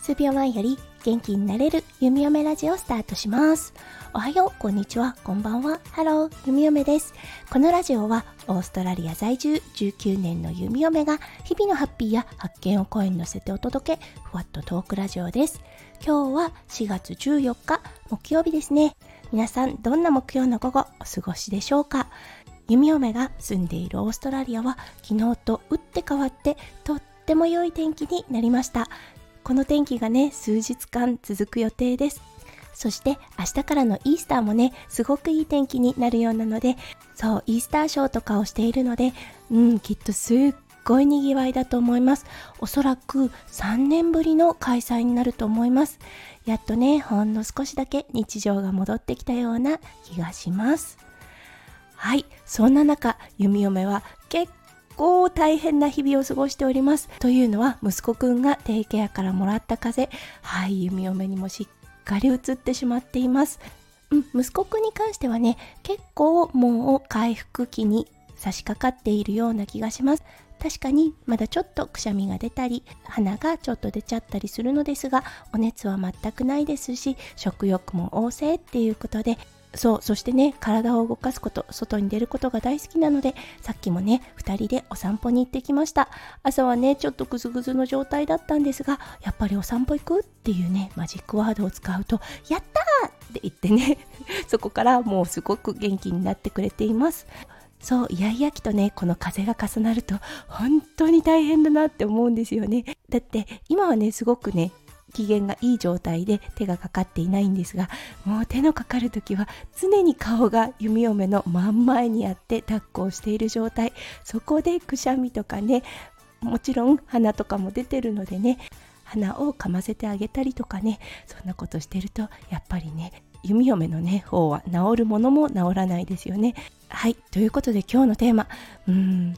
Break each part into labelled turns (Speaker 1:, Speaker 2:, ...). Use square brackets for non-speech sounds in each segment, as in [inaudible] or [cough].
Speaker 1: 数秒前より元気になれる弓嫁ラジオスタートします。おはよう、こんにちは、こんばんは。ハロー、弓嫁です。このラジオはオーストラリア在住19年の弓嫁が日々のハッピーや発見を声に乗せてお届け、ふわっとトークラジオです。今日は4月14日木曜日ですね。皆さん、どんな木曜の午後お過ごしでしょうか？弓嫁が住んでいるオーストラリアは昨日と打って変わってとっても良い天気になりました。この天気がね、数日間続く予定です。そして明日からのイースターもね、すごくいい天気になるようなので、そう、イースターショーとかをしているので、うん、きっとすっごい賑わいだと思います。おそらく3年ぶりの開催になると思います。やっとね、ほんの少しだけ日常が戻ってきたような気がします。はい、そんな中、弓嫁は結構大変な日々を過ごしております。というのは息子くんがデイケアからもらった風邪、はい、弓嫁にもしっかり移ってしまっています。うん、息子くんに関してはね、結構もう回復期に差し掛かっているような気がします。確かにまだちょっとくしゃみが出たり鼻がちょっと出ちゃったりするのですがお熱は全くないですし食欲も旺盛っていうことでそう、そしてね、体を動かすこと、外に出ることが大好きなので、さっきもね、2人でお散歩に行ってきました。朝はね、ちょっとぐずぐずの状態だったんですが、やっぱりお散歩行くっていうね、マジックワードを使うと、やったーって言ってね、[laughs] そこからもうすごく元気になってくれています。そう、イヤイヤ期とね、この風が重なると、本当に大変だなって思うんですよね。だって、今はね、すごくね、機嫌がいい状態で手がかかっていないんですがもう手のかかる時は常に顔が弓嫁の真ん前にあって抱っこをしている状態。そこでくしゃみとかねもちろん鼻とかも出てるのでね鼻をかませてあげたりとかねそんなことしてるとやっぱりね弓嫁のね方は治るものも治らないですよね。はいということで今日のテーマ。うん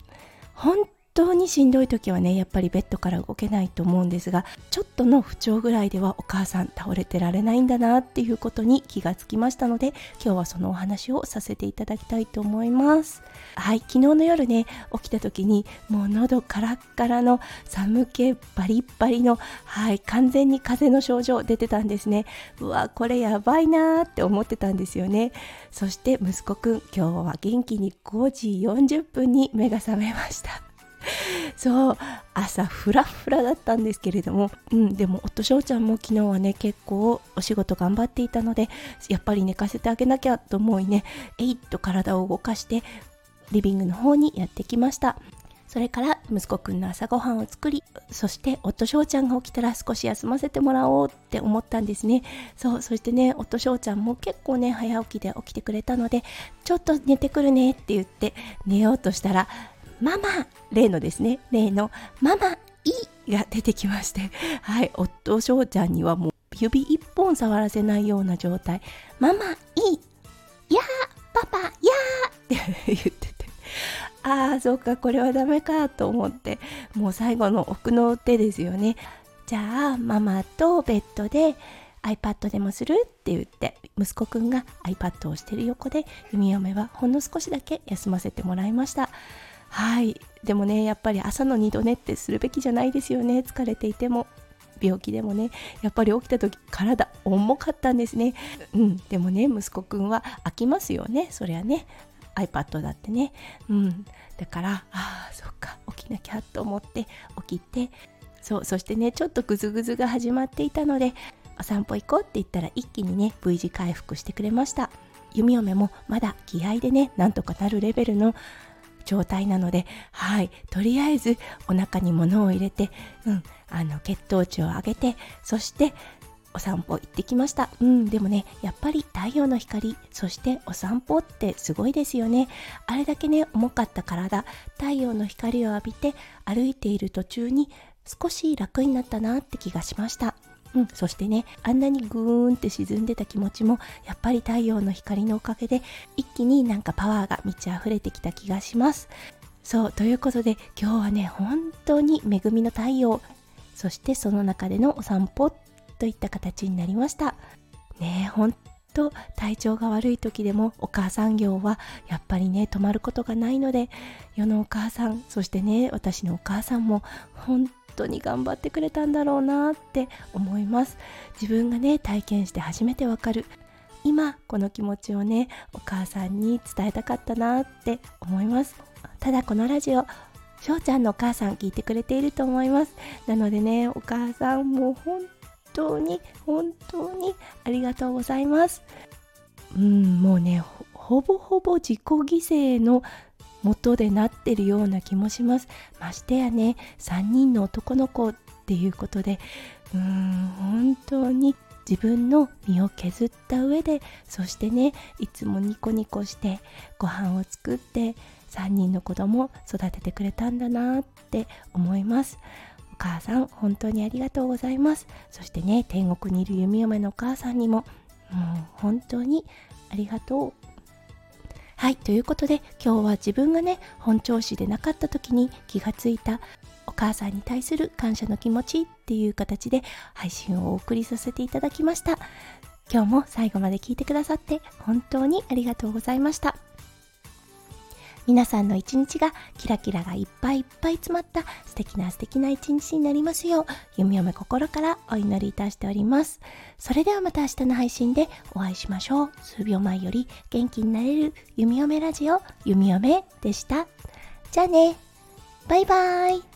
Speaker 1: 本当にしんどい時はねやっぱりベッドから動けないと思うんですがちょっとの不調ぐらいではお母さん倒れてられないんだなっていうことに気がつきましたので今日はそのお話をさせていただきたいと思います。はい昨日の夜ね起きた時にもう喉カラッカラの寒気バリッバリのはい完全に風邪の症状出てたんですね。うわこれやばいなーって思ってたんですよね。そして息子くん今日は元気に5時40分に目が覚めました。[laughs] そう朝フラフラだったんですけれども、うん、でも夫翔ちゃんも昨日はね結構お仕事頑張っていたのでやっぱり寝かせてあげなきゃと思いねえいっと体を動かしてリビングの方にやってきました。それから息子くんの朝ごはんを作りそして夫翔ちゃんが起きたら少し休ませてもらおうって思ったんですね。そうそしてね夫翔ちゃんも結構ね早起きで起きてくれたのでちょっと寝てくるねって言って寝ようとしたらママ例のですね例のママいいが出てきまして [laughs] はい夫翔ちゃんにはもう指一本触らせないような状態。ママいいやーパパやーって [laughs] 言ってて。ああそうかこれはダメかと思って。もう最後の奥の手ですよね。じゃあママとベッドで iPad でもするって言って息子くんが iPad をしてる横で弓嫁はほんの少しだけ休ませてもらいました。はい。でもねやっぱり朝の二度寝ってするべきじゃないですよね。疲れていても。病気でもね。やっぱり起きた時体重かったんですね。うん。でもね息子くんは飽きますよね。そりゃね。iPad だってね。うん。だからああそっか。起きなきゃと思って起きて。そう。そしてねちょっとグズグズが始まっていたのでお散歩行こうって言ったら一気にね V 字回復してくれました。弓嫁もまだ気合でねなんとかなるレベルの状態なので、はい、とりあえずお腹に物を入れて、うん、あの血糖値を上げて、そしてお散歩行ってきました。うん、でもね、やっぱり太陽の光、そしてお散歩ってすごいですよね。あれだけね、重かった体、太陽の光を浴びて歩いている途中に少し楽になったなって気がしました。うん、そしてねあんなにグーンって沈んでた気持ちもやっぱり太陽の光のおかげで一気になんかパワーが満ち溢れてきた気がします。そうということで今日はね本当に恵みの太陽そしてその中でのお散歩といった形になりました。ね本と体調が悪い時でもお母さん業はやっぱりね止まることがないので世のお母さんそしてね私のお母さんも本当に頑張ってくれたんだろうなって思います。自分がね体験して初めてわかる。今この気持ちをねお母さんに伝えたかったなって思います。ただこのラジオしょうちゃんのお母さん聞いてくれていると思います。なのでねお母さんも本当に本当にありがとうございます。うんもうねほぼほぼ自己犠牲の元でなってるような気もします。ましてやね3人の男の子っていうことでうーん本当に自分の身を削った上でそしてねいつもニコニコしてご飯を作って3人の子供を育ててくれたんだなって思います。お母さん本当にありがとうございます。そしてね天国にいる弓嫁のお母さんにももう本当にありがとう。はいということで今日は自分がね本調子でなかった時に気がついたお母さんに対する感謝の気持ちっていう形で配信をお送りさせていただきました。今日も最後まで聞いてくださって本当にありがとうございました。皆さんの一日がキラキラがいっぱいいっぱい詰まった素敵な素敵な一日になりますよう、弓嫁心からお祈りいたしております。それではまた明日の配信でお会いしましょう。数秒前より元気になれる弓嫁ラジオ、弓嫁でした。じゃあね、バイバーイ。